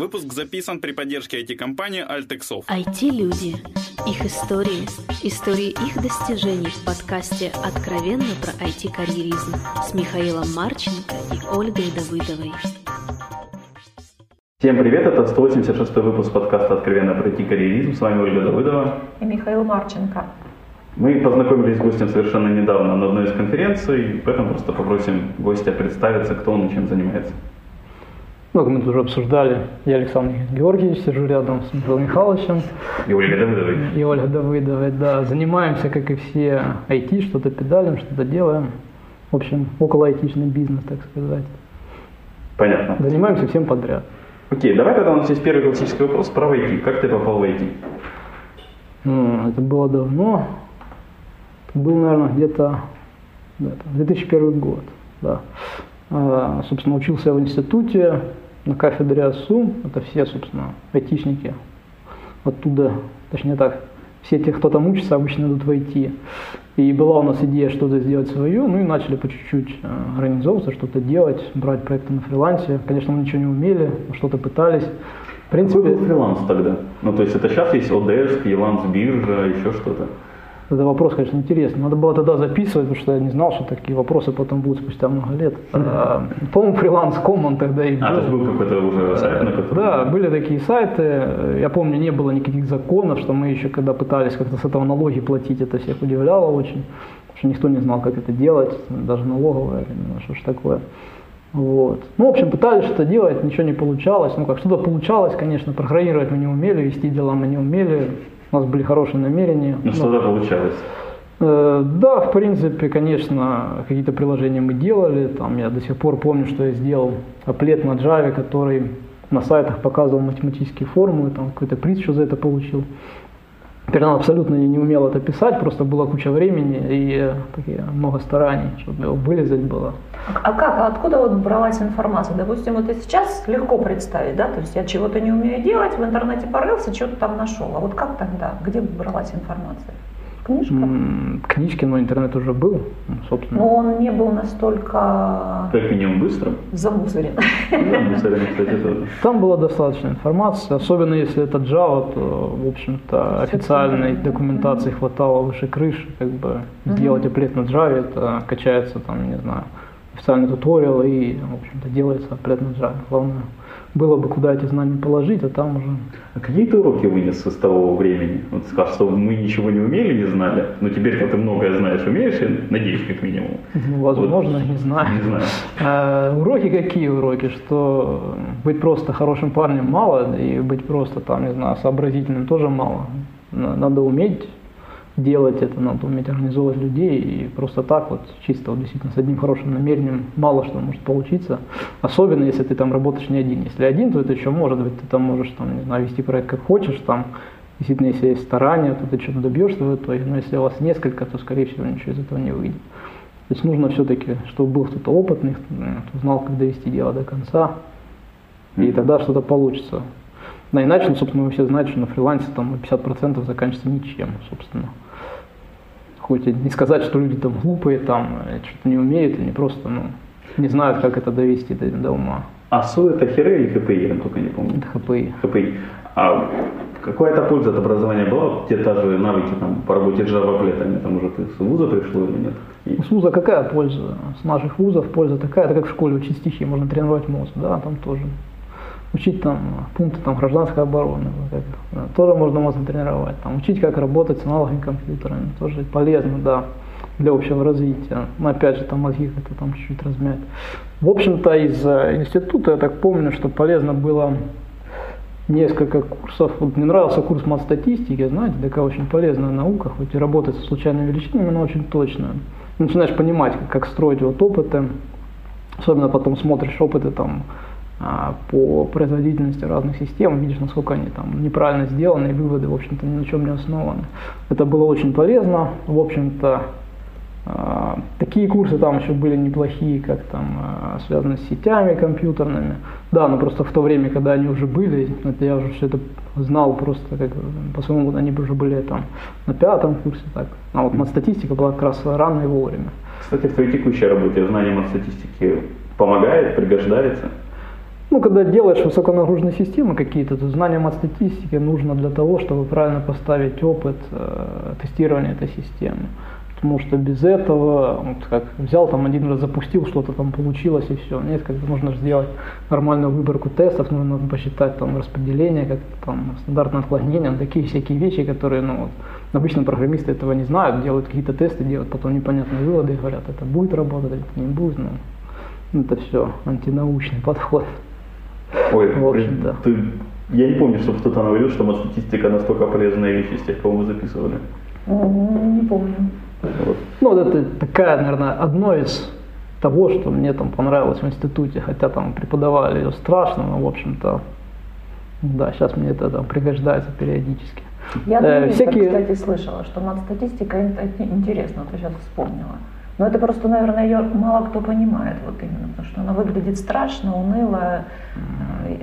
Выпуск записан при поддержке IT-компании Altexov. IT-люди. Их истории. Истории их достижений в подкасте «Откровенно про IT-карьеризм» с Михаилом Марченко и Ольгой Давыдовой. Всем привет, это 186 выпуск подкаста «Откровенно про IT-карьеризм». С вами Ольга Давыдова. И Михаил Марченко. Мы познакомились с гостем совершенно недавно на одной из конференций, поэтому просто попросим гостя представиться, кто он и чем занимается. Ну, мы уже обсуждали. Я Александр Георгиевич, сижу рядом с Михаилом Михайловичем. И Ольга Давыдовой. И Ольга Давыдовой, да. Занимаемся, как и все, IT, что-то педалим, что-то делаем. В общем, около айтишный бизнес, так сказать. Понятно. Занимаемся всем подряд. Окей, давай тогда у нас есть первый классический вопрос про IT. Как ты попал в IT? Ну, это было давно. Это был, наверное, где-то да, 2001 год. Да. А, собственно, учился в институте на кафедре АСУ. Это все, собственно, айтишники оттуда, точнее так, все те, кто там учится, обычно идут в IT. И была у нас идея что-то сделать свое, ну и начали по чуть-чуть а, организовываться, что-то делать, брать проекты на фрилансе. Конечно, мы ничего не умели, что-то пытались. В принципе... Какой был фриланс тогда? Ну, то есть это сейчас есть ОДС, фриланс, биржа, еще что-то? Это вопрос, конечно, интересный. Надо было тогда записывать, потому что я не знал, что такие вопросы потом будут спустя много лет. А, по-моему, фриланс.ком он тогда и был. А, то есть был какой-то уже сайт, на котором... Да, были такие сайты. Я помню, не было никаких законов, что мы еще, когда пытались как-то с этого налоги платить, это всех удивляло очень. Потому что никто не знал, как это делать, даже налоговая, что ж такое. Вот. Ну, в общем, пытались что-то делать, ничего не получалось. Ну, как что-то получалось, конечно, программировать мы не умели, вести дела мы не умели. У нас были хорошие намерения. Ну, что-то получалось. Э, да, в принципе, конечно, какие-то приложения мы делали. Там я до сих пор помню, что я сделал аплет на Java, который на сайтах показывал математические формулы, там какой-то приз еще за это получил. Теперь он абсолютно не умел это писать, просто была куча времени и э, такие, много стараний, чтобы его вылезать было. А как, а откуда вот бралась информация? Допустим, вот сейчас легко представить, да, то есть я чего-то не умею делать, в интернете порылся, что-то там нашел. А вот как тогда? Где бралась информация? В книжках? Книжки, но интернет уже был, ну, собственно. Но он не был настолько... Как минимум быстрым. Замусорен. Замусорен, кстати, тоже. Там была достаточно информации, особенно если это Java, то, в общем-то, официальной документации хватало выше крыши, как бы сделать аплет на Java, это качается там, не знаю, официальный туториал и, в общем-то, делается аплет на Java. Главное было бы куда эти знания положить, а там уже... А какие ты уроки вынес с того времени? Вот скажешь, что мы ничего не умели, не знали, но теперь ты многое знаешь, умеешь, и надеюсь, как минимум. Ну, возможно, вот. не знаю. Не знаю. А, уроки какие уроки? Что быть просто хорошим парнем мало, и быть просто там, не знаю, сообразительным тоже мало. Надо уметь делать это, надо уметь организовывать людей, и просто так вот, чисто вот действительно с одним хорошим намерением мало что может получиться, особенно если ты там работаешь не один. Если один, то это еще может быть, ты там можешь там, не знаю, вести проект как хочешь, там, действительно, если есть старания, то ты что-то добьешься в итоге, но если у вас несколько, то, скорее всего, ничего из этого не выйдет. То есть нужно все-таки, чтобы был кто-то опытный, кто знал, как довести дело до конца, и тогда что-то получится. Да, иначе, ну, собственно, вы все знаете, что на фрилансе там 50% заканчивается ничем, собственно хоть не сказать, что люди там глупые, там что-то не умеют, они просто ну, не знают, как это довести до, до ума. А СУ это херы или ХПИ, я только не помню. Это ХПИ. ХПИ. А какая-то польза от образования была? Те та же навыки там, по работе с Java там уже с вуза пришло или нет? И... С вуза какая польза? С наших вузов польза такая, это как в школе учить стихи, можно тренировать мозг, да, там тоже учить там пункты там, гражданской обороны, как, тоже можно мозг тренировать, там, учить, как работать с аналоговыми компьютерами, тоже полезно, да, для общего развития. Но опять же, там мозги как-то там чуть-чуть размять. В общем-то, из э, института я так помню, что полезно было несколько курсов. Вот мне нравился курс мат-статистики, знаете, такая очень полезная наука, хоть и работать со случайными величинами, но очень точная. Начинаешь понимать, как, как строить вот опыты, особенно потом смотришь опыты там по производительности разных систем, видишь, насколько они там неправильно сделаны, и выводы, в общем-то, ни на чем не основаны. Это было очень полезно, в общем-то, а, Такие курсы там еще были неплохие, как там а, связаны с сетями компьютерными. Да, но просто в то время, когда они уже были, это я уже все это знал просто, как по своему они уже были там на пятом курсе, так. А вот статистика была как раз рано и вовремя. Кстати, в твоей текущей работе знание статистики помогает, пригождается? Ну, когда делаешь высоконагруженные системы какие-то, то знание мат-статистики нужно для того, чтобы правильно поставить опыт э, тестирования этой системы. Потому что без этого, вот как взял там один раз запустил, что-то там получилось и все. Нет, как бы нужно сделать нормальную выборку тестов, нужно посчитать там распределение, как там стандартное отклонение, такие всякие вещи, которые, ну, вот, обычно программисты этого не знают, делают какие-то тесты, делают потом непонятные выводы и говорят, это будет работать, это не будет, ну, это все антинаучный подход. Ой, в общем-то. Ты, я не помню, чтобы кто-то говорил, что статистика настолько полезная вещь из тех, кого мы записывали. Не помню. Вот. Ну, вот это такая, наверное, одно из того, что мне там понравилось в институте, хотя там преподавали ее страшно, но, в общем-то, да, сейчас мне это там пригождается периодически. Я, э, всякие... кстати, слышала, что мат-статистика интересна, ты сейчас вспомнила. Но это просто, наверное, ее мало кто понимает, вот именно, потому что она выглядит страшно, уныло.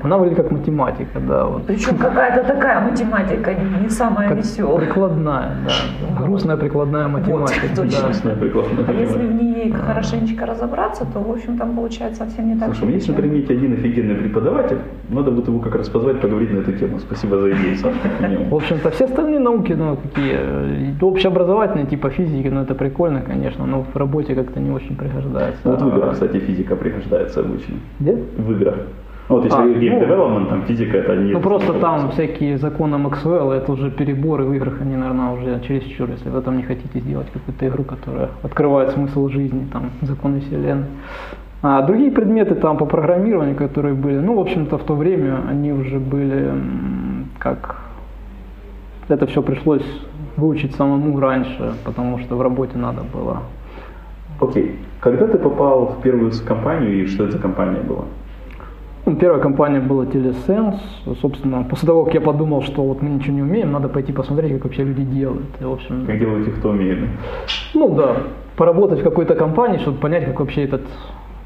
Она выглядит как математика, да. Вот. Причем какая-то такая математика, не самая как веселая. Прикладная, да. Грустная прикладная математика. Вот, да. Грустная прикладная а если в ней хорошенечко разобраться, то, в общем, там получается совсем не так. Слушай, у меня есть, один офигенный преподаватель, надо будет его как раз позвать, поговорить на эту тему. Спасибо за идею, Саша. В общем-то, все остальные науки, ну, какие, э, общеобразовательные, типа физики, ну, это прикольно, конечно, но в работе как-то не очень пригождается. Вот в играх, кстати, физика пригождается обычно. Где? В играх. Вот если а, game ну, development, там физика это не... Ну просто там всякие законы Максвелла, это уже переборы в играх, они, наверное, уже чересчур, если вы там не хотите сделать какую-то игру, которая открывает смысл жизни, там, законы вселенной. А другие предметы там по программированию, которые были, ну, в общем-то, в то время они уже были как... Это все пришлось выучить самому раньше, потому что в работе надо было Окей. Okay. Когда ты попал в первую компанию и что это компания была? Ну, первая компания была Telesense. Собственно, после того, как я подумал, что вот мы ничего не умеем, надо пойти посмотреть, как вообще люди делают. И, в общем, как делают их, кто умеет. Ну да, поработать в какой-то компании, чтобы понять, как вообще этот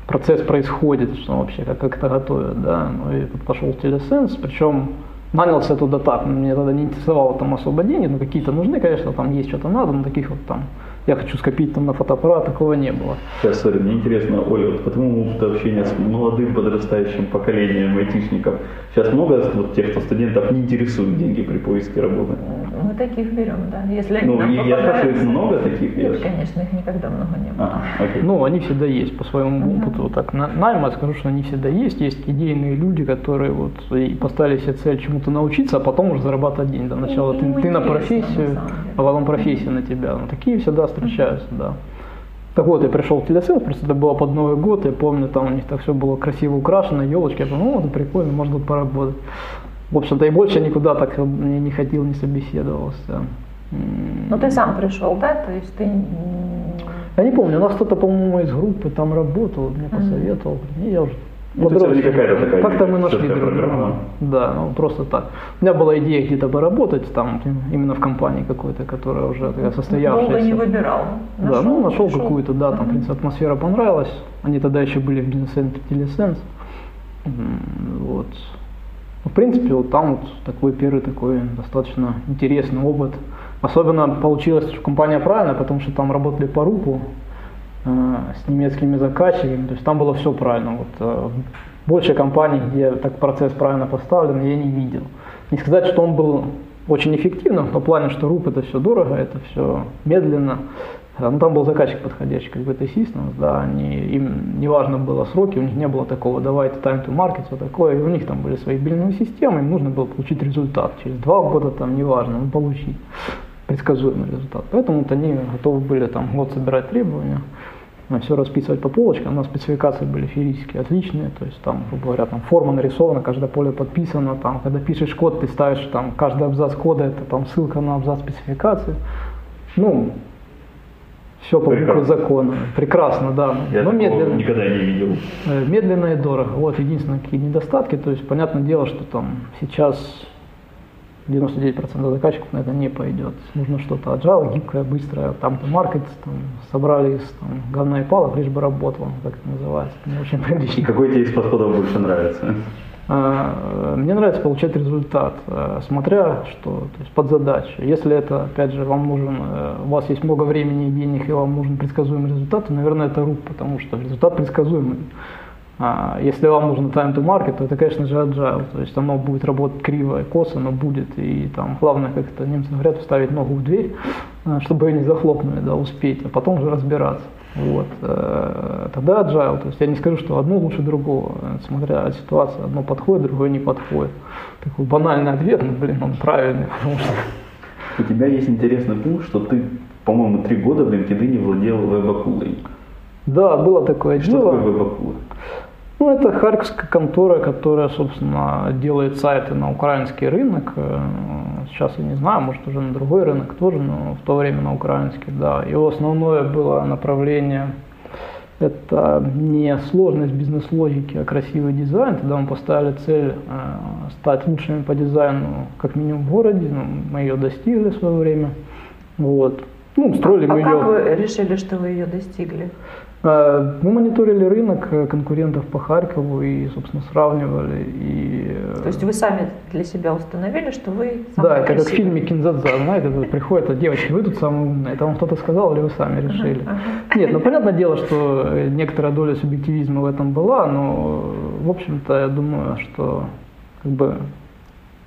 процесс происходит, что вообще, как, как это готовят, да. Ну и пошел в Telesense, причем нанялся туда так, мне тогда не интересовало там особо денег, но какие-то нужны, конечно, там есть что-то надо, но таких вот там я хочу скопить там на фотоаппарат, такого не было. Сейчас, смотри, мне интересно, Оля, вот по твоему опыту общения с молодым подрастающим поколением айтишников, сейчас много вот тех, кто студентов не интересуют деньги при поиске работы? Мы таких берем, да. Если они ну, нам я спрашиваю, много таких? Нет, конечно, их никогда много не было. А, окей. Ну, они всегда есть, по своему угу. опыту. Вот так, на, найма скажу, что они всегда есть. Есть идейные люди, которые вот и поставили себе цель чему-то научиться, а потом уже зарабатывать деньги. Сначала ты, ты на профессию, на а потом профессия на тебя. Ну, такие всегда встречаются, да. Так вот, я пришел в телесейлс, просто это было под Новый год, я помню, там у них так все было красиво украшено, елочки, я подумал, ну, это прикольно, можно тут поработать. В общем-то, и больше никуда так не, не ходил, не собеседовался. Ну, ты сам пришел, да? То есть ты... Я не помню, у нас кто-то, по-моему, из группы там работал, мне посоветовал, и я уже ну, то есть какая-то такая Как-то мы нашли друг друга. Да, ну просто так. У меня была идея где-то поработать там, именно в компании какой-то, которая уже такая состоявшаяся. Долго не выбирал. Нашел, да, ну нашел, нашел. какую-то, да, там, в принципе, атмосфера понравилась. Они тогда еще были в бизнес-центре Телесенс. Вот. Ну, в принципе, вот там вот такой первый такой достаточно интересный опыт. Особенно получилось, что компания правильная, потому что там работали по рупу, Э, с немецкими заказчиками, то есть там было все правильно. Вот, э, больше компаний, где так процесс правильно поставлен, я не видел. Не сказать, что он был очень эффективным, в том плане, что РУП это все дорого, это все медленно. Э, но там был заказчик подходящий, как бы это Systems, да, они, им не важно было сроки, у них не было такого, давайте time to market, все такое, и у них там были свои биллинговые системы, им нужно было получить результат, через два года там неважно, но получить предсказуемый результат. Поэтому вот они готовы были там год собирать требования, все расписывать по полочкам. Нас спецификации были физически отличные, то есть там, грубо говоря, там форма нарисована, каждое поле подписано, там, когда пишешь код, ты ставишь там каждый абзац кода, это там ссылка на абзац спецификации. Ну, все по букве закона. Прекрасно, да. Я Но медленно, никогда не видел. Э, медленно и дорого. Вот единственные какие недостатки. То есть, понятное дело, что там сейчас 99% заказчиков на это не пойдет. Нужно что-то agile, гибкое, быстрое, там то маркет, там, собрали из там, говна и палок, лишь бы работало, как это называется. Не очень прилично. Какой тебе из подходов больше нравится? А, мне нравится получать результат, а, смотря что, то есть под задачу. Если это, опять же, вам нужен, э, у вас есть много времени и денег, и вам нужен предсказуемый результат, то, наверное, это рук, потому что результат предсказуемый. А если вам нужно time to market, то это, конечно же, agile. То есть оно будет работать криво и косо, но будет. И там главное, как это немцы говорят, вставить ногу в дверь, а, чтобы ее не захлопнули, да, успеть, а потом уже разбираться. Вот. Э, тогда agile. То есть я не скажу, что одно лучше другого. Смотря от ситуации, одно подходит, другое не подходит. Такой банальный ответ, но, блин, он правильный, потому что у тебя есть интересный пункт, что ты, по-моему, три года в LinkedIn владел веб-акулой. Да, было такое что дело. Что такое веб-акула? Ну, это харьковская контора, которая, собственно, делает сайты на украинский рынок. Э, сейчас я не знаю, может уже на другой рынок тоже, но в то время на украинский, да. Его основное было направление это не сложность бизнес-логики, а красивый дизайн. Тогда мы поставили цель э, стать лучшими по дизайну, как минимум в городе. Ну, мы ее достигли в свое время. Вот. Ну, строили а, мы а ее. как вы решили, что вы ее достигли? Э, мы мониторили рынок э, конкурентов по Харькову и, собственно, сравнивали. И... Э, То есть вы сами для себя установили, что вы Да, это как в фильме «Кинзадза», знаете, приходит, а девочки, вы тут самые умные. Это вам кто-то сказал или вы сами решили? Нет, ну понятное дело, что некоторая доля субъективизма в этом была, но, в общем-то, я думаю, что как бы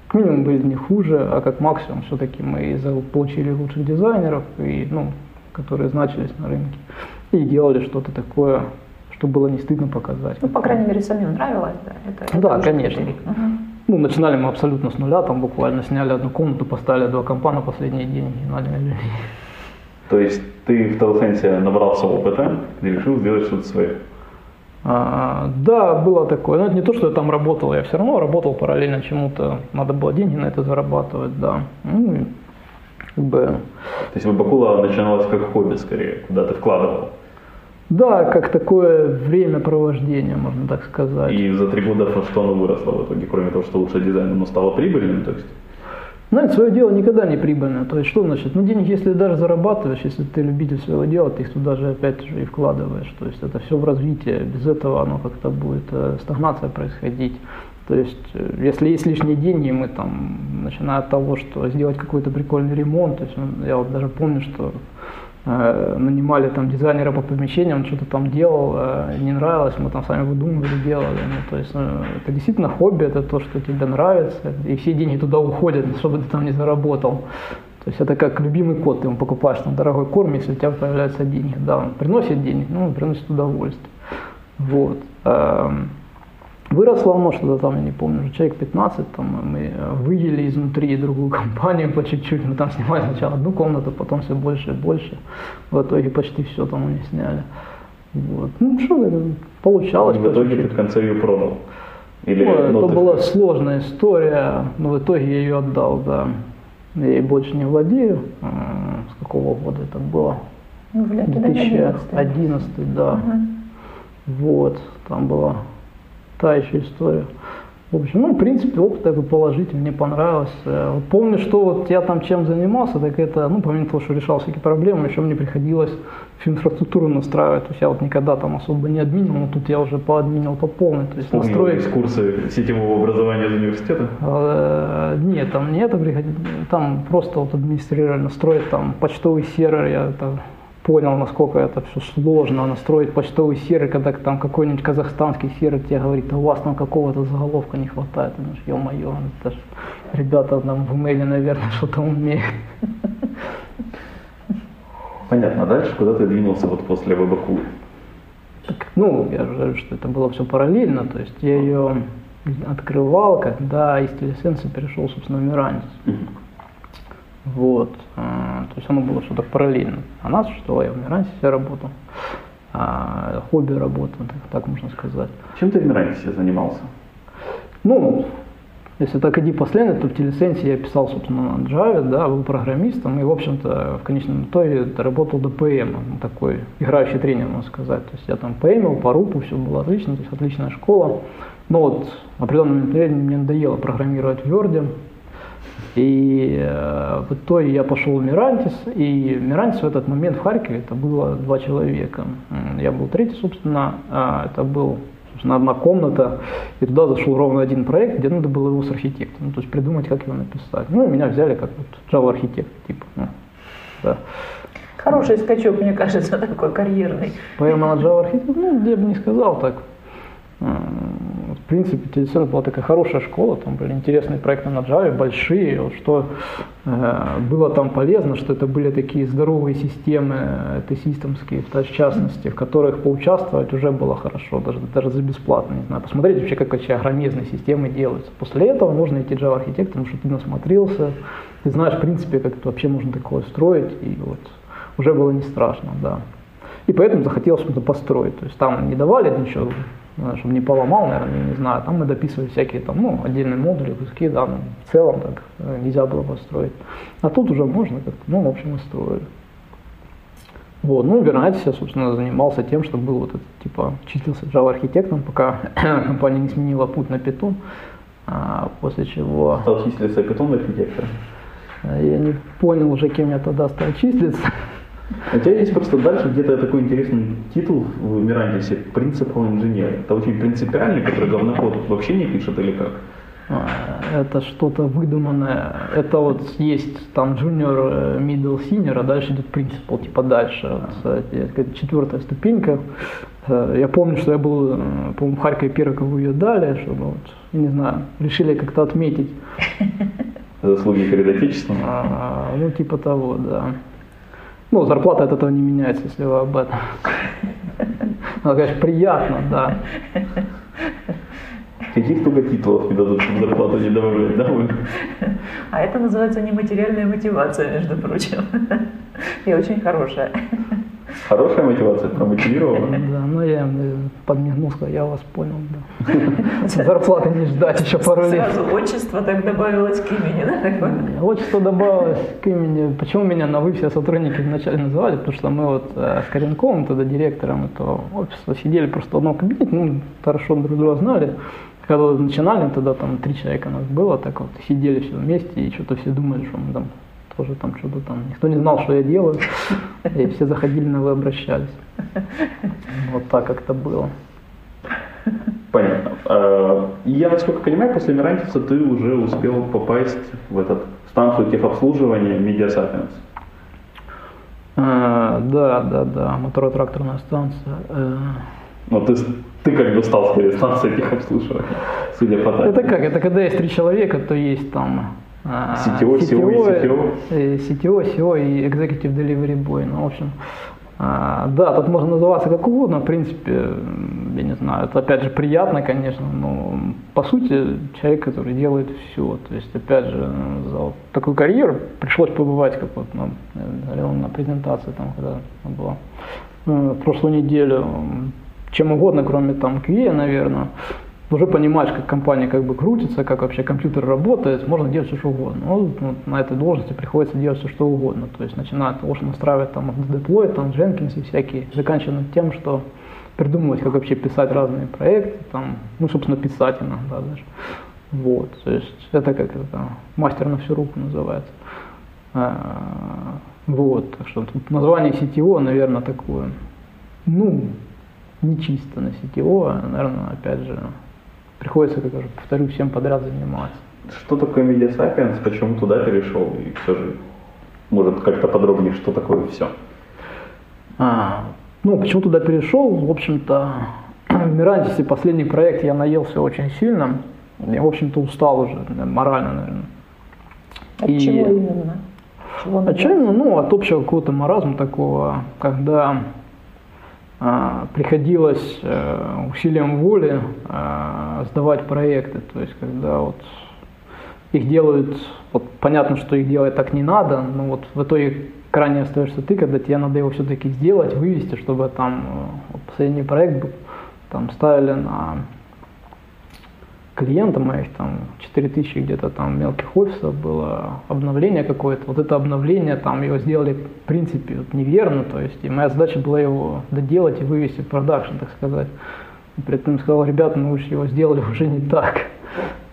к минимуму были не хуже, а как максимум все-таки мы получили лучших дизайнеров, и, ну, которые значились на рынке и делали что-то такое, что было не стыдно показать. Ну, по крайней мере, самим нравилось, да? Это, да, это конечно. Угу. Ну, начинали мы абсолютно с нуля, там буквально сняли одну комнату, поставили два компа на последние деньги и наняли То есть ты в Телсенсе набрался опыта и решил сделать что-то свое? А, да, было такое. Но это не то, что я там работал, я все равно работал параллельно чему-то. Надо было деньги на это зарабатывать, да. Ну, как бы... То есть Бакула начиналась как хобби скорее, куда ты вкладывал? Да, как такое времяпровождение, можно так сказать. И за три года что оно выросло в итоге, кроме того, что лучше дизайн, оно стало прибыльным, то есть? Знаете, свое дело никогда не прибыльное. То есть что значит? Ну, денег, если даже зарабатываешь, если ты любитель своего дела, ты их туда же опять же и вкладываешь. То есть это все в развитие. Без этого оно как-то будет э, стагнация происходить. То есть, э, если есть лишние деньги, мы там, начиная от того, что сделать какой-то прикольный ремонт, то есть, ну, я вот даже помню, что нанимали там дизайнера по помещениям, что-то там делал, э, не нравилось, мы там сами выдумывали, делали. Ну, то есть ну, это действительно хобби, это то, что тебе нравится, и все деньги туда уходят, чтобы ты там не заработал. То есть это как любимый кот, ты ему покупаешь там дорогой корм, если у тебя появляются деньги. Да, он приносит деньги, ну, он приносит удовольствие. Вот. Выросло оно что-то там, я не помню, уже человек 15, там мы э, вывели изнутри другую компанию по чуть-чуть, мы там снимали сначала одну комнату, потом все больше и больше, в итоге почти все там они сняли. Вот. Ну что, получалось. И в итоге ты в конце ее продал? Или, ну, ну, это была сложная история, но в итоге я ее отдал, да. Я ей больше не владею. С какого года это было? Ну, 2011, да. Угу. Вот, там была та еще история. В общем, ну, в принципе, опыт такой положительный, мне понравилось. Э, помню, что вот я там чем занимался, так это, ну, помимо того, что решал всякие проблемы, еще мне приходилось всю инфраструктуру настраивать. То есть я вот никогда там особо не админил, но тут я уже поадминил по полной. То есть настроить... курсы сетевого образования из университета? Э, нет, там не это приходилось. Там просто вот администрировали, настроить там почтовый сервер, я это понял, насколько это все сложно, настроить почтовый сервер, когда там какой-нибудь казахстанский сервер тебе говорит, а у вас там какого-то заголовка не хватает. Ну, ё-моё, это ж ребята там в имейле, наверное, что-то умеют. Понятно. А дальше куда ты двинулся вот после Вебаку? Ну, я же говорю, что это было все параллельно, то есть я ее открывал, когда из телесенса перешел, собственно, в Мирандис. Вот. А, то есть оно было что-то параллельно. Она существовала, я в Мирансисе работал. А хобби работа, так, так можно сказать. Чем ты в Мирансисе занимался? Ну, если так иди последовательно, то в телесенсе я писал, собственно, на Java, да, был программистом, и, в общем-то, в конечном итоге работал до ПМ, такой играющий тренер, можно сказать. То есть я там ПМил, по РУПу, все было отлично, то есть отличная школа. Но вот в определенный момент мне надоело программировать в Word, и э, в итоге я пошел в Мирантис, и Мирантис в этот момент в Харькове это было два человека. Я был третий, собственно, а это был собственно, одна комната, и туда зашел ровно один проект, где надо было его с архитектором, ну, то есть придумать, как его написать. Ну, и меня взяли как вот Java архитектор, типа, ну, да. Хороший скачок, мне кажется, такой карьерный. Поэма на Java архитектор, ну, я бы не сказал так. В принципе, TDC была такая хорошая школа, там были интересные проекты на Java, большие, что э, было там полезно, что это были такие здоровые системы, это системские, в частности, в которых поучаствовать уже было хорошо, даже, даже за бесплатно, не знаю, посмотреть вообще, как эти огромезные системы делаются. После этого можно идти Java архитектором, потому что ты насмотрелся, ты знаешь, в принципе, как это вообще можно такое строить, и вот уже было не страшно, да. И поэтому захотелось что-то построить. То есть там не давали ничего чтобы не поломал, наверное, не знаю. Там мы дописывали всякие там, ну, отдельные модули, куски, да, ну, в целом так э, нельзя было построить. А тут уже можно как-то, ну, в общем, мы строили. Вот, ну, Вернайтис я, собственно, занимался тем, что был вот этот, типа, числился Java архитектором, пока компания не сменила путь на Python, а после чего... Стал числиться Python архитектором? Я не понял уже, кем я тогда стал числиться. У тебя есть просто дальше где-то такой интересный титул в Мирандисе «Принципал инженер». Это очень принципиальный, который говнокод вообще не пишет или как? А, это что-то выдуманное. Это вот есть там junior, middle, senior, а дальше идет принципал, типа дальше. Вот, четвертая ступенька. Э, я помню, что я был, э, по-моему, в Харькове первый, кого ее дали, чтобы вот, не знаю, решили как-то отметить. Заслуги перед Отечеством? А, ну, типа того, да. Ну, зарплата от этого не меняется, если вы об этом. Ну, конечно, приятно, да. Каких только титулов не дадут, чтобы зарплату не добавлять, да? А это называется нематериальная мотивация, между прочим. И очень хорошая. Хорошая мотивация, промотивировала. Да, ну я подмигнул, сказал, я вас понял, да. Зарплаты не ждать еще пару лет. Сразу отчество так добавилось к имени, да? Отчество добавилось к имени. Почему меня на вы все сотрудники вначале называли? Потому что мы вот э, с Коренковым, тогда директором этого офиса, сидели просто в одном кабинете, ну, хорошо друг друга знали. Когда начинали, тогда там три человека нас было, так вот сидели все вместе и что-то все думали, что мы там тоже там что-то там. Никто не знал, что я делаю, и все заходили на вы обращались. Вот так как-то было. Понятно. А, я, насколько понимаю, после Мирантиса ты уже успел попасть в этот станцию техобслуживания Media Sapiens. А, да, да, да, моторо-тракторная станция. Э. Но ты, ты как бы стал скорее станцией техобслуживания, судя по тому. Это как? Это когда есть три человека, то есть там CTO, CTO, CTO, CTO, CTO и Executive Delivery Boy. Ну, в общем, а, да, тут можно называться как угодно, в принципе, я не знаю, это опять же приятно, конечно, но по сути человек, который делает все. То есть, опять же, за вот такую карьеру пришлось побывать, как вот нам говорил на презентации, там, когда была в прошлую неделю, чем угодно, кроме там QA, наверное уже понимаешь, как компания как бы крутится, как вообще компьютер работает, можно делать все, что угодно. Ну, ну, на этой должности приходится делать все, что угодно. То есть начиная от того, что настраивать там деплой, там Jenkins и всякие, заканчивая тем, что придумывать, как вообще писать разные проекты, там, ну, собственно, писать иногда даже. Вот, то есть это как это, мастер на всю руку называется. А, вот, так что тут название CTO, наверное, такое, ну, не чисто на CTO, а, наверное, опять же, приходится, как я уже повторю, всем подряд заниматься. Что такое Media Sapiens, почему туда перешел и все же, может, как-то подробнее, что такое все? А, ну, почему туда перешел? В общем-то, в Мирантисе последний проект я наелся очень сильно. Я, в общем-то, устал уже, морально, наверное. От и... чего именно? Чего от чего именно? Ну, от общего какого-то маразма такого, когда приходилось э, усилием воли а, сдавать проекты. То есть, когда вот их делают, вот понятно, что их делать так не надо, но вот в итоге крайне остаешься ты, когда тебе надо его все-таки сделать, вывести, чтобы там э, последний проект там ставили на клиента моих, там 4000 где-то там мелких офисов было обновление какое-то. Вот это обновление, там его сделали в принципе вот, неверно, то есть и моя задача была его доделать и вывести в продакшн, так сказать. И при этом сказал, ребята, мы уже его сделали уже не так.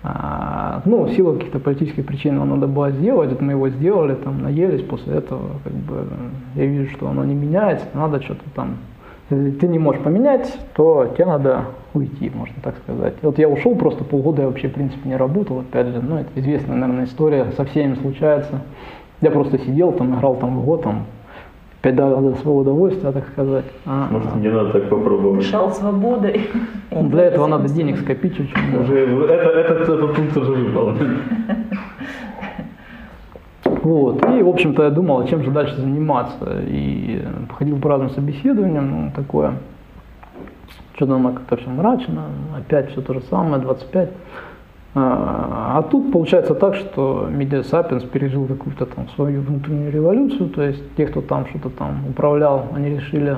А, ну, в силу каких-то политических причин его надо было сделать, это мы его сделали, там, наелись, после этого, как бы, я вижу, что оно не меняется, надо что-то там если ты не можешь поменять, то тебе надо уйти, можно так сказать. Вот я ушел, просто полгода я вообще, в принципе, не работал, опять же, ну, это известная, наверное, история, со всеми случается. Я просто сидел там, играл там в год, там, опять дал своего удовольствия, так сказать. А, Может, мне надо так попробовать. Дышал свободой. для этого надо денег скопить очень много. Уже это, этот, этот пункт уже выполнен. Вот. И, в общем-то, я думал, чем же дальше заниматься. И походил по разным собеседованиям, ну, такое, что-то оно как-то все мрачно, опять все то же самое, 25. А, а тут получается так, что Media Sapiens пережил какую-то там свою внутреннюю революцию, то есть те, кто там что-то там управлял, они решили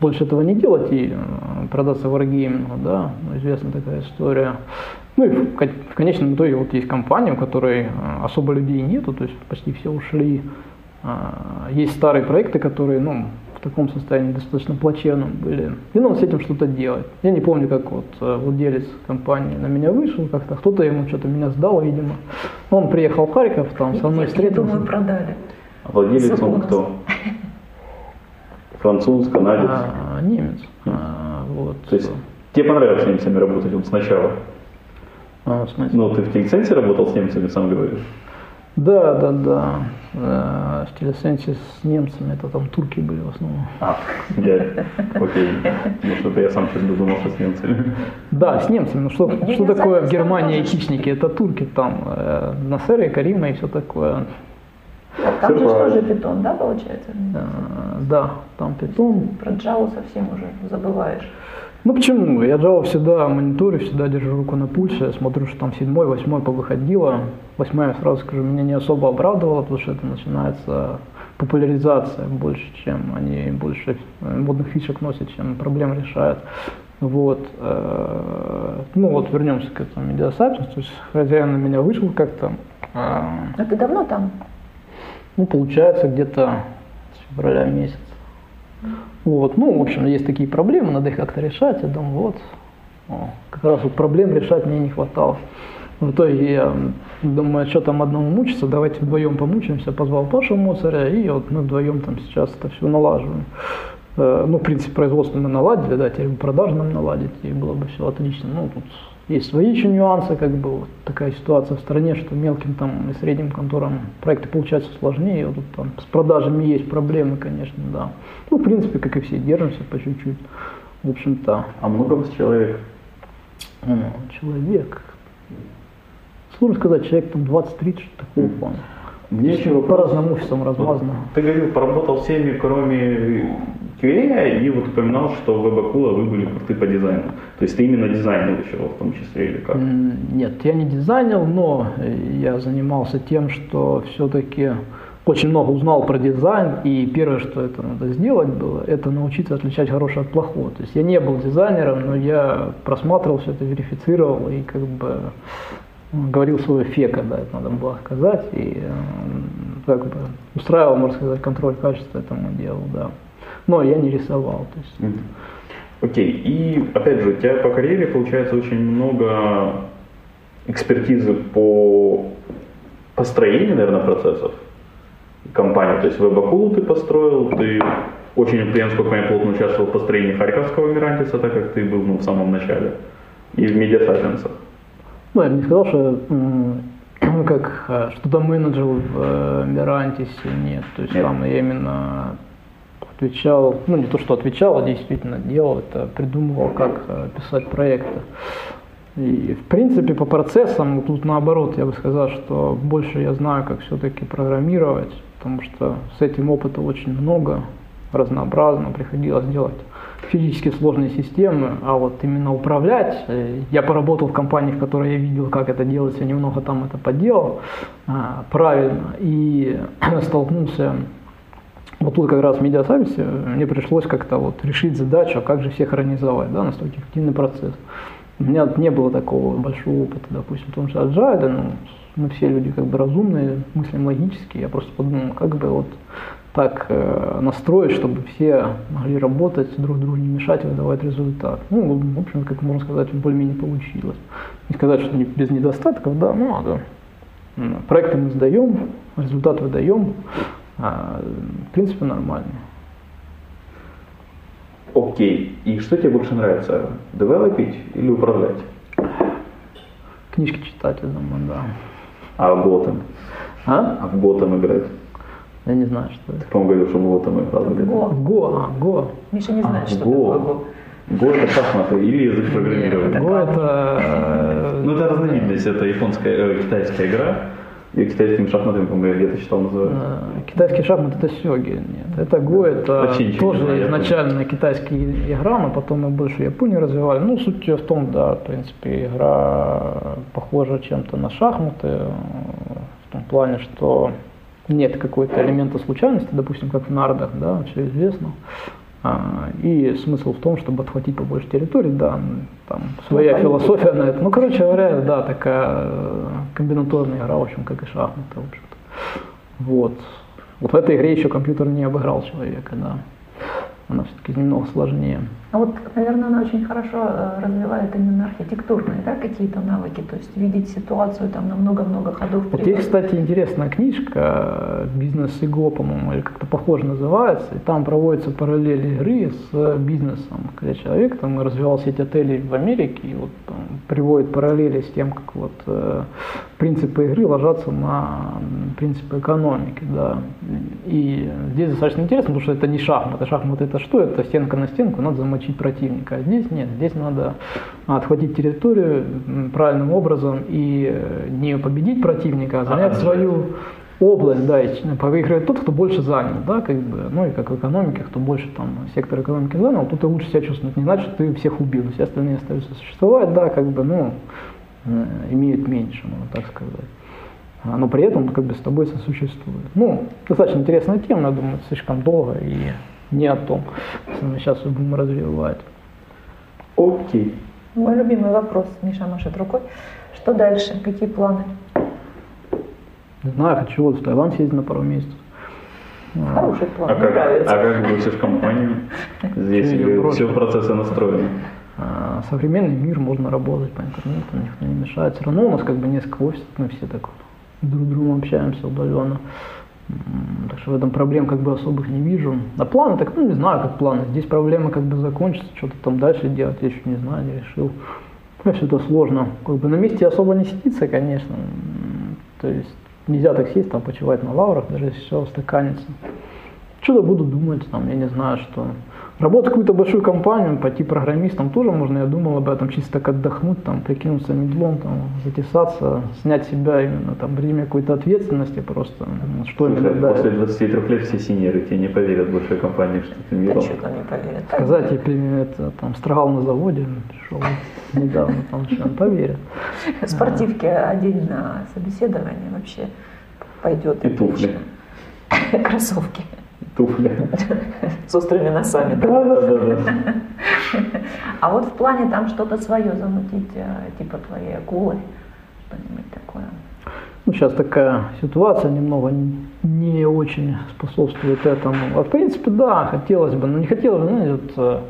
больше этого не делать и э, продаться Wargaming, да, ну, известная такая история. Ну и в, кон- в конечном итоге вот есть компания, у которой э, особо людей нету, то есть почти все ушли. А, Есть старые проекты, которые, ну, в таком состоянии достаточно плачевном были. И надо с этим что-то делать. Я не помню, как вот э, владелец компании на меня вышел как-то, кто-то ему что-то меня сдал, видимо. Он приехал в Харьков, там со мной Я встретился. думаю, продали. А владелец он кто? Француз, канадец. А, немец. А, вот. То есть тебе понравилось с немцами работать вот сначала? А, в смысле? Ну, ты в Телесенсе работал с немцами, сам говоришь? Да, да, да. Э, В телесенсе с немцами, это там турки были в основном. А, я, окей. Ну, что-то я сам сейчас думал, что с немцами. Да, с немцами. Ну что, что такое в Германии айтишники? Это турки там, э, Насеры, Карима и все такое. Там Всё же правильно. тоже питон, да, получается? Э, Да, там питон. Про Java совсем уже забываешь. Ну почему? Я Java всегда мониторю, всегда держу руку на пульсе, я смотрю, что там седьмой, восьмой повыходило. Восьмая, сразу скажу, меня не особо обрадовала, потому что это начинается популяризация больше, чем они больше э, модных фишек носят, чем проблем решают. Вот. э, Ну вот вернемся к этому медиасапиенс. То есть хозяин на меня вышел как-то. э, А ты давно там? ну, получается, где-то с февраля месяца. Вот, ну, в общем, есть такие проблемы, надо их как-то решать. Я думаю, вот, как раз вот проблем решать мне не хватало. В итоге я думаю, что там одному мучиться, давайте вдвоем помучаемся. Позвал Пашу Моцаря, и вот мы вдвоем там сейчас это все налаживаем. Э, Ну, в принципе, производство мы наладили, да, теперь бы продажу нам наладить, и было бы все отлично. Ну, тут есть свои еще нюансы, как бы вот такая ситуация в стране, что мелким там и средним конторам проекты получаются сложнее, вот тут там с продажами есть проблемы, конечно, да. Ну, в принципе, как и все, держимся по чуть-чуть. В общем-то, А много вас человек? ну, человек, сложно сказать, человек там 20-30, что такого плана. Мне еще По вопрос. разным офисам размазано. Ты говорил, поработал всеми, кроме QA, и вот упоминал, что в Вебакула вы были круты по дизайну. То есть ты именно дизайнил еще в том числе или как? Нет, я не дизайнил, но я занимался тем, что все-таки очень много узнал про дизайн, и первое, что это надо сделать было, это научиться отличать хорошее от плохого. То есть я не был дизайнером, но я просматривал все это, верифицировал и как бы м, говорил свое фека, да, это надо было сказать, и как бы устраивал, можно сказать, контроль качества этому делу, да. Но я не рисовал, то есть. Окей, и опять же, у тебя по карьере получается очень много экспертизы по построению, наверное, процессов компании. То есть веб-акулу ты построил, ты очень, я насколько я плотно участвовал в построении Харьковского Мирантиса, так как ты был ну, в самом начале, и в Media Science. Ну, я бы не сказал, что как э, что-то менеджер в э, Мирантисе нет. То есть Нет. там я именно отвечал, ну не то, что отвечал, а действительно делал это, придумывал, как э, писать проекты. И в принципе по процессам, тут наоборот, я бы сказал, что больше я знаю, как все-таки программировать, потому что с этим опыта очень много, разнообразно, приходилось делать физически сложные системы, а вот именно управлять, э, я поработал в компании, в которой я видел, как это делается, немного там это поделал а, правильно, и столкнулся вот тут как раз в медиасервисе мне пришлось как-то вот решить задачу, а как же всех организовать, да, настолько эффективный процесс. У меня не было такого большого опыта, допустим, том же Agile, ну, мы все люди как бы разумные, мыслим логически, я просто подумал, как бы вот так э, настроить, чтобы все могли работать, друг другу не мешать, выдавать результат. Ну, в общем, как можно сказать, более-менее получилось. Не сказать, что без недостатков, да, ну, а, да. Проекты мы сдаем, результат выдаем, а, в принципе, нормально. Окей, и что тебе больше нравится, девелопить или управлять? Книжки читать, я думаю, да. А в Gotham? А? А в Gotham играть? Я не знаю, что это. Ты, по-моему, говорил, что было там играл. Го. Го, а, Го. Миша не знает, А, что Го. такое Го. Го это шахматы или язык программирования. Го это... э, Ну, это разновидность, это японская, э, китайская игра. И китайскими шахматами, по-моему, я где-то читал, называют. э, Китайский шахмат это сёги, нет. Это Го, это не тоже знаю, изначально китайская игра, но потом мы больше Японию развивали. Ну, суть в том, да, в принципе, игра похожа чем-то на шахматы, э, в том плане, что нет какой-то элемента случайности, допустим, как в нардах, да, все известно. А, И смысл в том, чтобы отхватить побольше территорий, да, м, там своя понятно. философия на это. Ну, короче говоря, да, такая э, комбинаторная игра, в общем, как и шахматы, в общем-то. Вот. Вот в этой игре еще компьютер не обыграл человека, да. Она все-таки немного сложнее. А вот, наверное, она очень хорошо э, развивает именно архитектурные, да, какие-то навыки, то есть видеть ситуацию там на много-много ходов Вот есть, кстати, интересная книжка «Бизнес ИГО», по-моему, или как-то похоже называется, и там проводятся параллели игры с бизнесом, когда человек там развивал сеть отелей в Америке и вот там, приводит параллели с тем, как вот э, принципы игры ложатся на принципы экономики, да. И здесь достаточно интересно, потому что это не шахматы. Шахматы это что? Это стенка на стенку, надо замочить противника. А здесь нет, здесь надо отхватить территорию правильным образом и э, не победить противника, а занять отжать. свою область, да, и выиграет тот, кто больше занял, да, как бы, ну и как в экономике, кто больше там сектор экономики занял, тут и лучше себя чувствовать. Не значит, что ты всех убил, все остальные остаются существовать, да, как бы, ну, э, имеют меньше, можно так сказать. А, Но при этом как бы с тобой сосуществует. Ну, достаточно интересная тема, я думаю, слишком долго и не о том, сейчас будем развивать. Окей. Мой любимый вопрос, Миша машет рукой. Что дальше? Какие планы? Не знаю, хочу вот в Таиланд съездить на пару месяцев. Хороший план, А мне как, нравится. а как бросишь компанию? Здесь все процессы настроены. А, Современный мир, можно работать по интернету, никто не мешает. Все равно у нас как бы несколько офисов, мы все так вот друг с другом общаемся удаленно. Так что в этом проблем как бы особых не вижу. А планы, так ну не знаю, как планы. Здесь проблема как бы закончится, что-то там дальше делать, я еще не знаю, не решил. Все это сложно. Как бы на месте особо не сидится, конечно. То есть нельзя так сесть, там почивать на лаврах, даже если все устаканится. Что-то буду думать, там, я не знаю, что. Работать в какую-то большую компанию, пойти программистом тоже можно, я думал об этом, чисто так отдохнуть, там, прикинуться медлом, там, затесаться, снять себя именно там бремя какой-то ответственности просто, ну, что Слушай, дать. после 23 лет все синеры тебе не поверят в большой компании, что ты Да миром. что там не поверят. Сказать, я примерно это, там, строгал на заводе, пришел недавно, там, что, поверят. Спортивки одень на собеседование вообще пойдет. И туфли. Кроссовки Туфли. с острыми носами. да. Да-да-да. А вот в плане там что-то свое замутить, э, типа твоей акулы, что-нибудь такое. Ну, сейчас такая ситуация немного не- очень способствует этому. А в принципе, да, хотелось бы, но не хотелось бы, знаете, вот, э,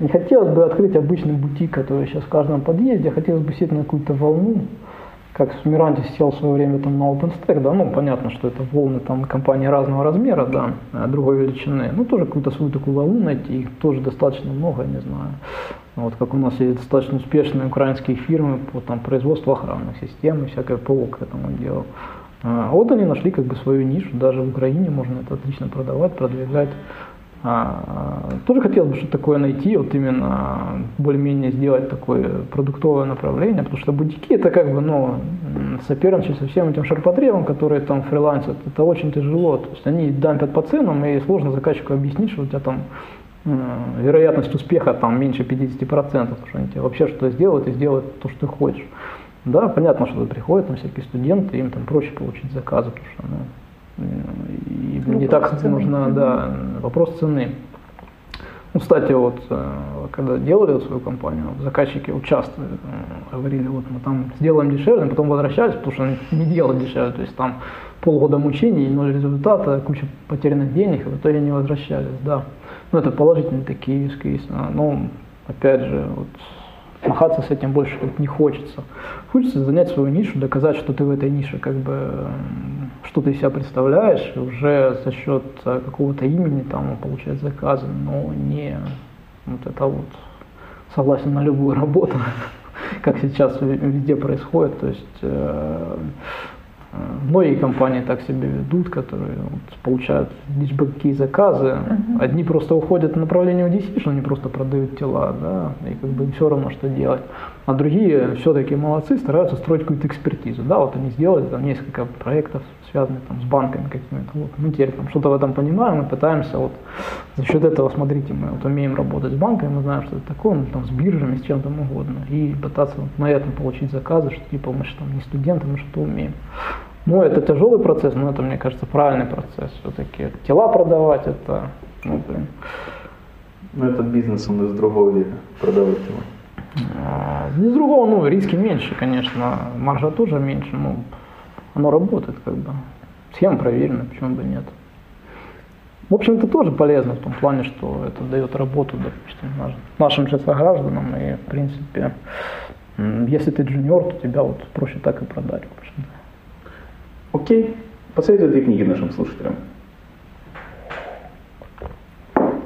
не хотелось бы открыть обычный бутик, который сейчас в каждом подъезде, хотелось бы сесть на какую-то волну, как в Миранте сел в свое время там на OpenStack, да, ну, понятно, что это волны там компании разного размера, да, а другой величины, ну, тоже какую-то свою такую волну найти, их тоже достаточно много, я не знаю. Вот как у нас есть достаточно успешные украинские фирмы по там, производству охранных систем и всякое ПО к этому делу. А вот они нашли как бы свою нишу, даже в Украине можно это отлично продавать, продвигать. А, тоже хотелось бы что-то такое найти, вот именно более-менее сделать такое продуктовое направление, потому что бутики это как бы, ну, соперничать со всем этим ширпотребом, которые там фрилансят, это очень тяжело. То есть они дампят по ценам, и сложно заказчику объяснить, что у тебя там вероятность успеха там меньше 50%, потому что они тебе вообще что-то сделают и сделают то, что ты хочешь. Да, понятно, что приходят там всякие студенты, им там проще получить заказы, потому что ну, и не Вопрос так цены. нужно, да, вопрос цены. Ну, кстати, вот, э, когда делали вот свою компанию, вот заказчики участвовали, э, говорили, вот мы там сделаем дешевле, потом возвращались, потому что не делали дешевле, то есть там полгода мучений, ноль результата, куча потерянных денег, и в итоге не возвращались, да. Ну, это положительные такие а, но, опять же, вот, махаться с этим больше как не хочется. Хочется занять свою нишу, доказать, что ты в этой нише как бы что ты себя представляешь, уже за счет э, какого-то имени там получать заказы, но не вот это вот согласен на любую работу, как сейчас везде происходит. То есть э, многие компании так себя ведут, которые вот, получают лишь бы какие заказы. Одни просто уходят в направление DC, что они просто продают тела, да, и как бы им все равно, что делать. А другие все-таки молодцы, стараются строить какую-то экспертизу. Да, вот они сделали там несколько проектов, связанных там, с банками какими-то. Вот, мы теперь там что-то в этом понимаем и пытаемся вот за счет этого, смотрите, мы вот умеем работать с банками, мы знаем, что это такое, ну, там, с биржами, с чем то угодно. И пытаться вот, на этом получить заказы, что типа мы же там не студенты, мы что-то умеем. Ну, это тяжелый процесс, но это, мне кажется, правильный процесс. Все-таки тела продавать, это, ну, блин. Ну, этот бизнес, он из другого века, продавать его. А, Из другого, ну, риски меньше, конечно, маржа тоже меньше, но оно работает как бы. Схема проверена, почему бы нет. В общем, это тоже полезно в том плане, что это дает работу, допустим, наш- нашим же согражданам. И, в принципе, если ты джуниор, то тебя вот проще так и продать. в общем-то. Окей. Посоветуй две книги нашим слушателям.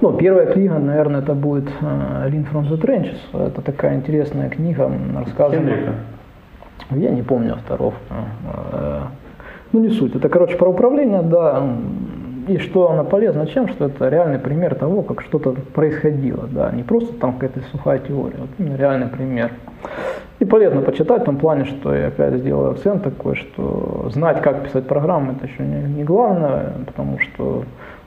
Ну, первая книга, наверное, это будет э, Lean from the Trenches. Это такая интересная книга, рассказывает... Я не помню авторов. Э, Ну, не суть. Это, короче, про управление, да. И что она полезна чем? Что это реальный пример того, как что-то происходило. Да. Не просто там какая-то сухая теория, вот именно реальный пример. И полезно почитать в том плане, что я опять сделаю акцент такой, что знать, как писать программы, это еще не, не главное, потому что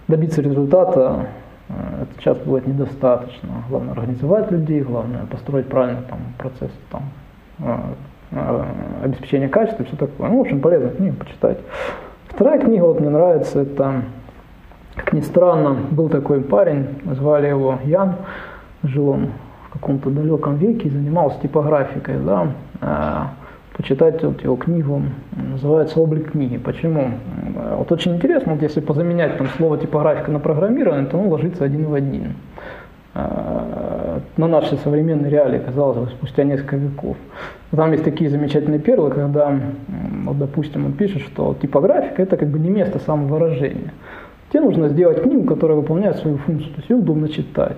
добиться результата э, это часто бывает недостаточно. Главное организовать людей, главное построить правильно там, процесс там, э, э, обеспечения качества и все такое. Ну, в общем, полезно книгу почитать. Вторая книга вот мне нравится, это, как ни странно, был такой парень, звали его Ян, жил он в каком-то далеком веке и занимался типографикой, да, почитать вот его книгу, называется «Облик книги». Почему? Вот очень интересно, вот если позаменять там слово типографика на программирование, то оно ложится один в один э, на наши современные реалии, казалось бы, спустя несколько веков. Там есть такие замечательные перлы, когда, вот, допустим, он пишет, что типографика – это как бы не место самовыражения. Тебе нужно сделать книгу, которая выполняет свою функцию, то есть ее удобно читать.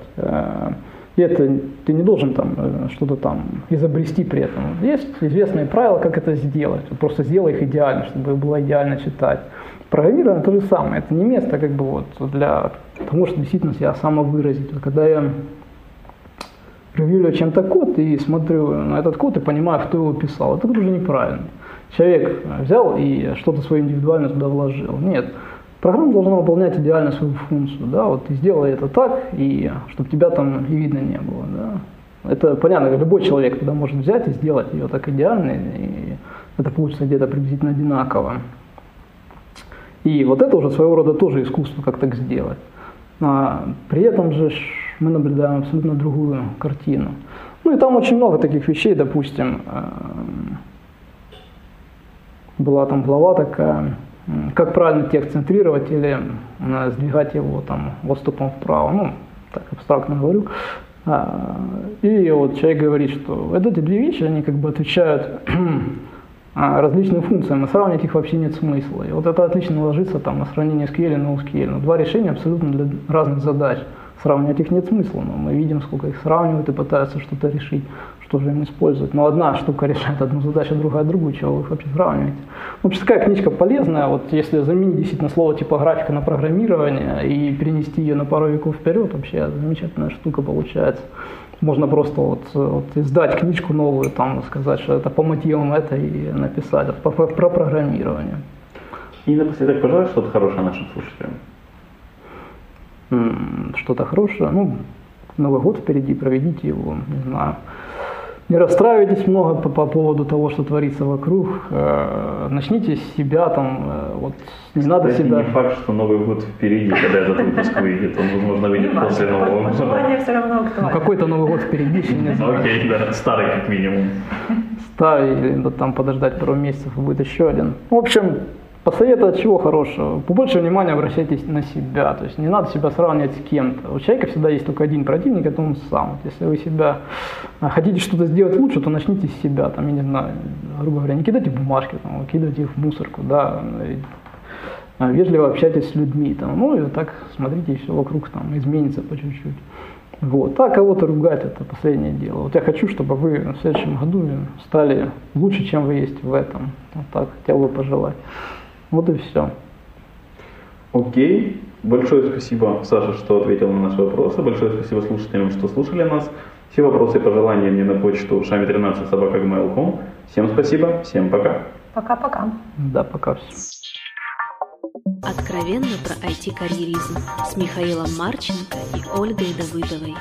И это ты не должен там э, что-то там изобрести при этом. Есть известные правила, как это сделать. Просто сделай их идеально, чтобы было идеально читать. Программирование то же самое. Это не место как бы вот для того, чтобы действительно себя самовыразить. Когда я ревью чем-то код и смотрю на этот код и понимаю, кто его писал. Это уже неправильно. Человек взял и что-то свое индивидуально туда вложил. Нет. Программа должна выполнять идеально свою функцию. Да? Вот ты сделай это так, и чтобы тебя там и видно не было. Да? Это понятно, любой человек тогда может взять и сделать ее так идеально, и это получится где-то приблизительно одинаково. И вот это уже своего рода тоже искусство, как так сделать. А при этом же мы наблюдаем абсолютно другую картину. Ну и там очень много таких вещей, допустим, эм, была там глава такая, как правильно текст центрировать или м, сдвигать его там отступом вправо, ну, так абстрактно говорю. А, И вот человек говорит, что вот эти две вещи, они как бы отвечают а, различным функциям, и сравнивать их вообще нет смысла. И вот это отлично ложится там на сравнение SQL и NoSQL. Но два решения абсолютно для разных задач. Сравнивать их нет смысла, но мы видим, сколько их сравнивают и пытаются что-то решить, что же им использовать. Но одна штука решает одну задачу, другая другую, чего вы их вообще сравниваете. В общем, такая книжка полезная, вот если заменить действительно слово типографика на программирование и перенести ее на пару веков вперед, вообще замечательная штука получается. Можно просто вот, вот издать книжку новую, там сказать, что это по мотивам это и написать вот, про, про- про программирование. И напоследок пожелай что-то хорошее нашим слушателям. Что-то хорошее. Ну, Новый год впереди, проведите его, не знаю. Не расстраивайтесь много по, по поводу того, что творится вокруг. Э, начните с себя там, э, вот не надо Кстати, себя. не факт, что Новый год впереди, когда этот выпуск выйдет. Он, возможно, выйдет после Нового года. Все равно Ну, актуально. какой-то Новый год впереди, еще не знаю. Окей, да, старый как минимум. ставить, или да, там подождать пару месяцев, и будет еще один. В общем, посоветовать чего хорошего? Побольше внимания обращайтесь на себя, то есть не надо себя сравнивать с кем-то. У человека всегда есть только один противник, это он сам. Вот Если вы себя а, хотите что-то сделать лучше, то начните с себя, там, я не знаю, грубо говоря, не кидайте бумажки, там, выкидывайте их в мусорку, да, а, вежливо общайтесь с людьми, там, ну и так смотрите, и все вокруг там изменится по чуть-чуть. Вот. А кого-то ругать это последнее дело. Вот я хочу, чтобы вы в следующем году стали лучше, чем вы есть в этом. Вот так хотел бы пожелать. Вот и все. Окей. Большое спасибо, Саша, что ответил на наши вопросы. Большое спасибо слушателям, что слушали нас. Все вопросы и пожелания мне на почту шами 13 собака Всем спасибо, всем пока. Пока-пока. Да, пока. Откровенно про IT-карьеризм с Михаилом Марченко и Ольгой Давыдовой.